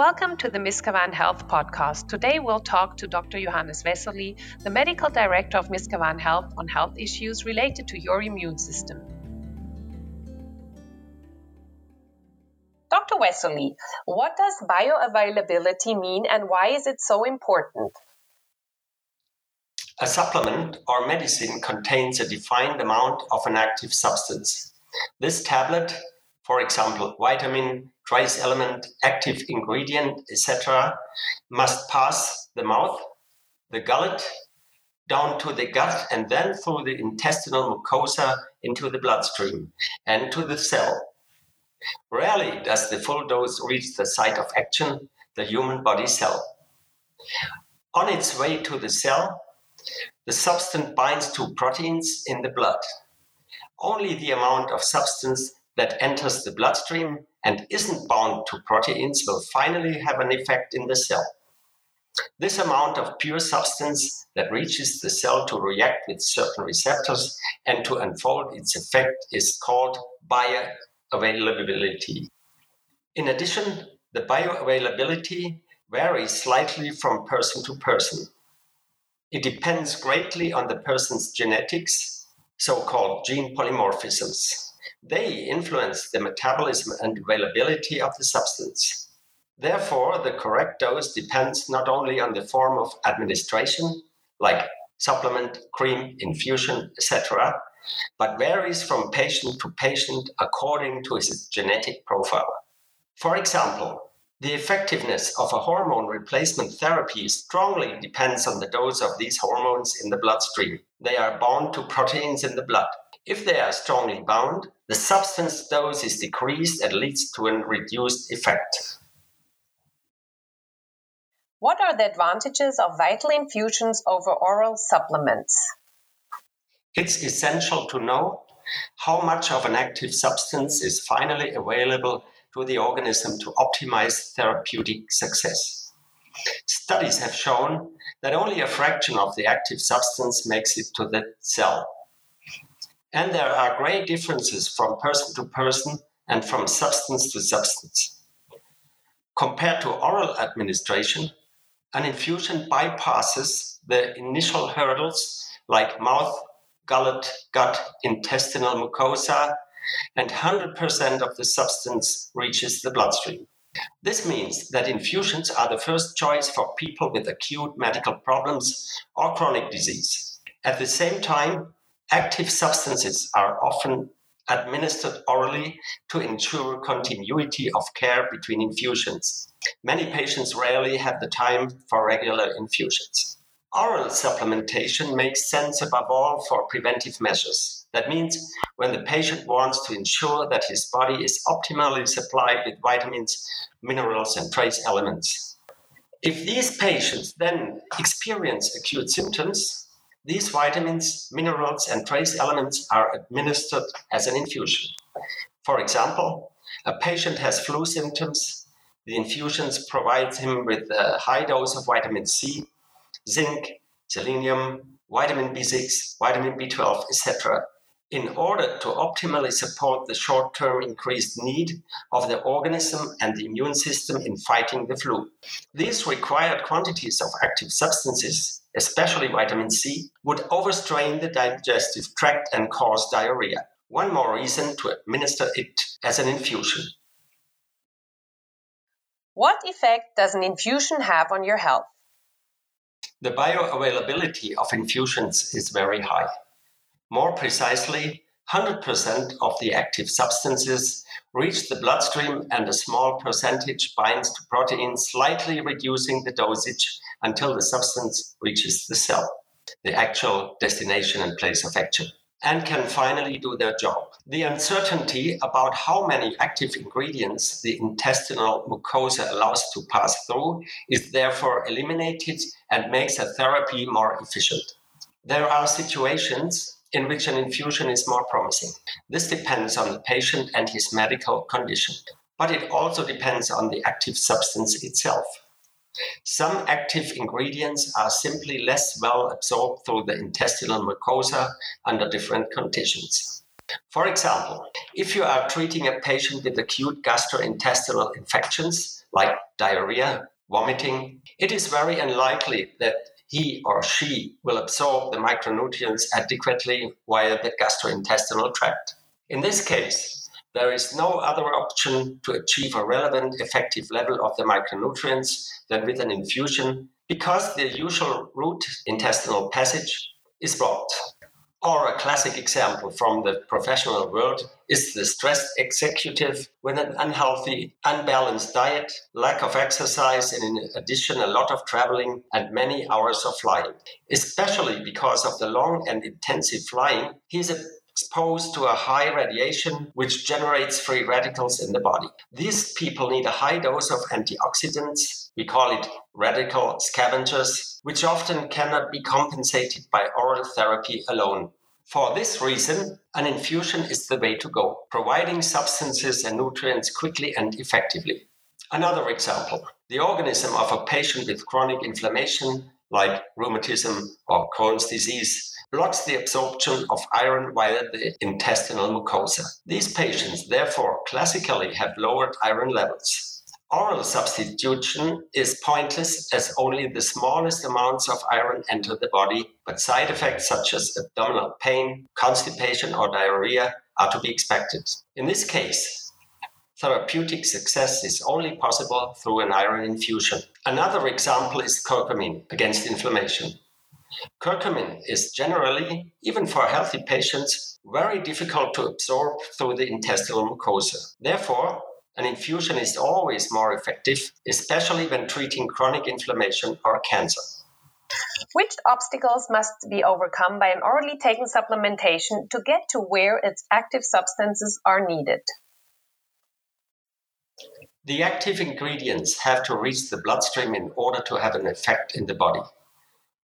Welcome to the Miskawaan Health Podcast. Today we'll talk to Dr. Johannes Wessolly, the Medical Director of Miskawaan Health, on health issues related to your immune system. Dr. Wessolly, what does bioavailability mean and why is it so important? A supplement or medicine contains a defined amount of an active substance. This tablet, for example, vitamin, trace element, active ingredient, etc., must pass the mouth, the gullet, down to the gut, and then through the intestinal mucosa into the bloodstream and to the cell. Rarely does the full dose reach the site of action, the human body cell. On its way to the cell, the substance binds to proteins in the blood. Only the amount of substance that enters the bloodstream and isn't bound to proteins will finally have an effect in the cell. This amount of pure substance that reaches the cell to react with certain receptors and to unfold its effect is called bioavailability. In addition, the bioavailability varies slightly from person to person. It depends greatly on the person's genetics, so called gene polymorphisms. They influence the metabolism and availability of the substance. Therefore, the correct dose depends not only on the form of administration, like supplement, cream, infusion, etc., but varies from patient to patient according to his genetic profile. For example, the effectiveness of a hormone replacement therapy strongly depends on the dose of these hormones in the bloodstream. They are bound to proteins in the blood. If they are strongly bound, the substance dose is decreased and leads to a reduced effect. What are the advantages of vital infusions over oral supplements? It's essential to know how much of an active substance is finally available to the organism to optimize therapeutic success. Studies have shown that only a fraction of the active substance makes it to the cell. And there are great differences from person to person and from substance to substance. Compared to oral administration, an infusion bypasses the initial hurdles like mouth, gullet, gut, intestinal mucosa, and 100% of the substance reaches the bloodstream. This means that infusions are the first choice for people with acute medical problems or chronic disease. At the same time, active substances are often administered orally to ensure continuity of care between infusions. Many patients rarely have the time for regular infusions. Oral supplementation makes sense above all for preventive measures that means when the patient wants to ensure that his body is optimally supplied with vitamins, minerals, and trace elements. If these patients then experience acute symptoms, these vitamins, minerals, and trace elements are administered as an infusion. For example, a patient has flu symptoms, the infusions provide him with a high dose of vitamin C, zinc, selenium, vitamin B6, vitamin B12, etc in order to optimally support the short term increased need of the organism and the immune system in fighting the flu. These required quantities of active substances, especially vitamin C, would overstrain the digestive tract and cause diarrhea. One more reason to administer it as an infusion. What effect does an infusion have on your health? The bioavailability of infusions is very high. More precisely, 100% of the active substances reach the bloodstream and a small percentage binds to proteins, slightly reducing the dosage until the substance reaches the cell, the actual destination and place of action, and can finally do their job. The uncertainty about how many active ingredients the intestinal mucosa allows to pass through is therefore eliminated and makes a therapy more efficient. There are situations in which an infusion is more promising. This depends on the patient and his medical condition, but it also depends on the active substance itself. Some active ingredients are simply less well absorbed through the intestinal mucosa under different conditions. For example, if you are treating a patient with acute gastrointestinal infections, like diarrhea, vomiting, it is very unlikely that he or she will absorb the micronutrients adequately via the gastrointestinal tract. In this case, there is no other option to achieve a relevant effective level of the micronutrients than with an infusion because the usual route intestinal passage is blocked. Or a classic example from the professional world is the stressed executive with an unhealthy, unbalanced diet, lack of exercise, and in addition, a lot of traveling and many hours of flying. Especially because of the long and intensive flying, he is exposed to a high radiation which generates free radicals in the body. These people need a high dose of antioxidants. We call it radical scavengers, which often cannot be compensated by oral therapy alone. For this reason, an infusion is the way to go, providing substances and nutrients quickly and effectively. Another example the organism of a patient with chronic inflammation, like rheumatism or Crohn's disease, blocks the absorption of iron via the intestinal mucosa. These patients, therefore, classically have lowered iron levels. Oral substitution is pointless as only the smallest amounts of iron enter the body, but side effects such as abdominal pain, constipation, or diarrhea are to be expected. In this case, therapeutic success is only possible through an iron infusion. Another example is curcumin against inflammation. Curcumin is generally, even for healthy patients, very difficult to absorb through the intestinal mucosa. Therefore, an infusion is always more effective, especially when treating chronic inflammation or cancer. Which obstacles must be overcome by an orally taken supplementation to get to where its active substances are needed? The active ingredients have to reach the bloodstream in order to have an effect in the body.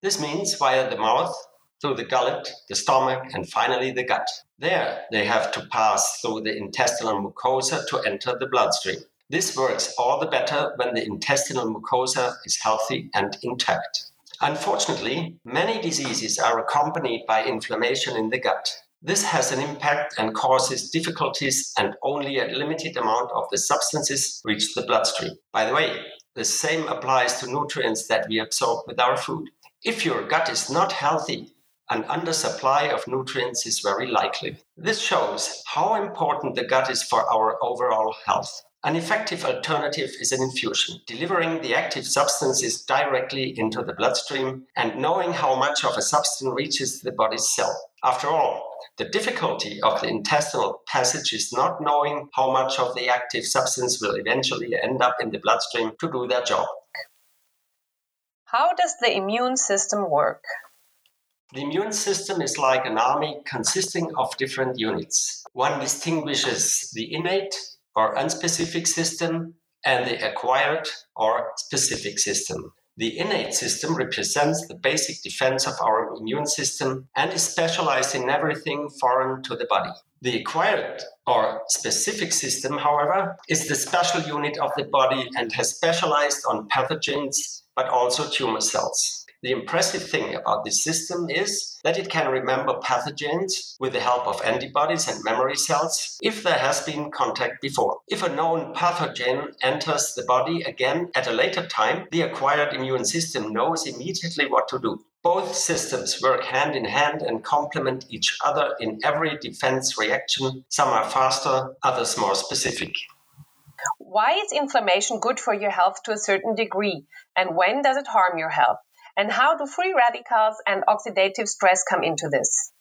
This means via the mouth, through the gullet, the stomach, and finally the gut. There, they have to pass through the intestinal mucosa to enter the bloodstream. This works all the better when the intestinal mucosa is healthy and intact. Unfortunately, many diseases are accompanied by inflammation in the gut. This has an impact and causes difficulties, and only a limited amount of the substances reach the bloodstream. By the way, the same applies to nutrients that we absorb with our food. If your gut is not healthy, an undersupply of nutrients is very likely. This shows how important the gut is for our overall health. An effective alternative is an infusion, delivering the active substances directly into the bloodstream and knowing how much of a substance reaches the body's cell. After all, the difficulty of the intestinal passage is not knowing how much of the active substance will eventually end up in the bloodstream to do their job. How does the immune system work? The immune system is like an army consisting of different units. One distinguishes the innate or unspecific system and the acquired or specific system. The innate system represents the basic defense of our immune system and is specialized in everything foreign to the body. The acquired or specific system, however, is the special unit of the body and has specialized on pathogens but also tumor cells. The impressive thing about this system is that it can remember pathogens with the help of antibodies and memory cells if there has been contact before. If a known pathogen enters the body again at a later time, the acquired immune system knows immediately what to do. Both systems work hand in hand and complement each other in every defense reaction. Some are faster, others more specific. Why is inflammation good for your health to a certain degree? And when does it harm your health? And how do free radicals and oxidative stress come into this?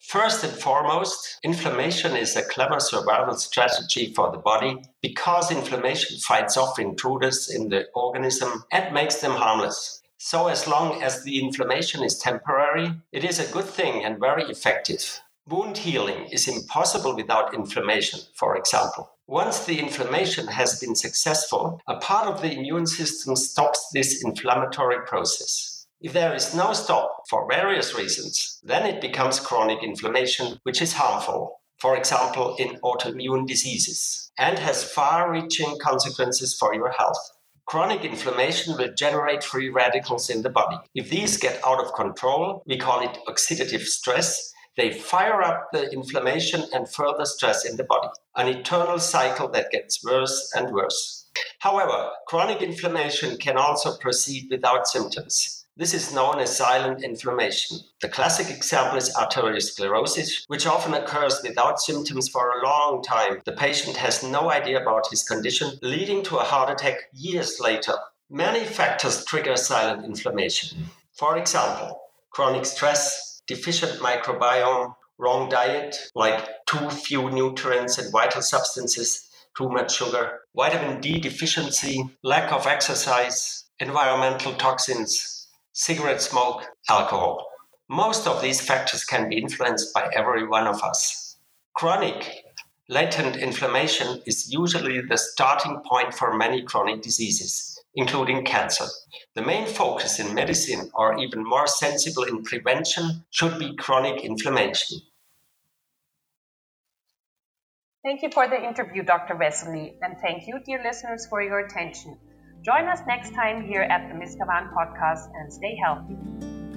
First and foremost, inflammation is a clever survival strategy for the body because inflammation fights off intruders in the organism and makes them harmless. So, as long as the inflammation is temporary, it is a good thing and very effective. Wound healing is impossible without inflammation, for example. Once the inflammation has been successful, a part of the immune system stops this inflammatory process. If there is no stop for various reasons, then it becomes chronic inflammation, which is harmful, for example, in autoimmune diseases, and has far reaching consequences for your health. Chronic inflammation will generate free radicals in the body. If these get out of control, we call it oxidative stress, They fire up the inflammation and further stress in the body, an eternal cycle that gets worse and worse. However, chronic inflammation can also proceed without symptoms. This is known as silent inflammation. The classic example is arteriosclerosis, which often occurs without symptoms for a long time. The patient has no idea about his condition, leading to a heart attack years later. Many factors trigger silent inflammation. For example, chronic stress, deficient microbiome, wrong diet, like too few nutrients and vital substances, too much sugar, vitamin D deficiency, lack of exercise, environmental toxins, cigarette smoke, alcohol. Most of these factors can be influenced by every one of us. Chronic latent inflammation is usually the starting point for many chronic diseases, including cancer. The main focus in medicine, or even more sensible in prevention, should be chronic inflammation. Thank you for the interview, Dr. Wessolly, and thank you, dear listeners, for your attention. Join us next time here at the Miskawaan podcast and stay healthy.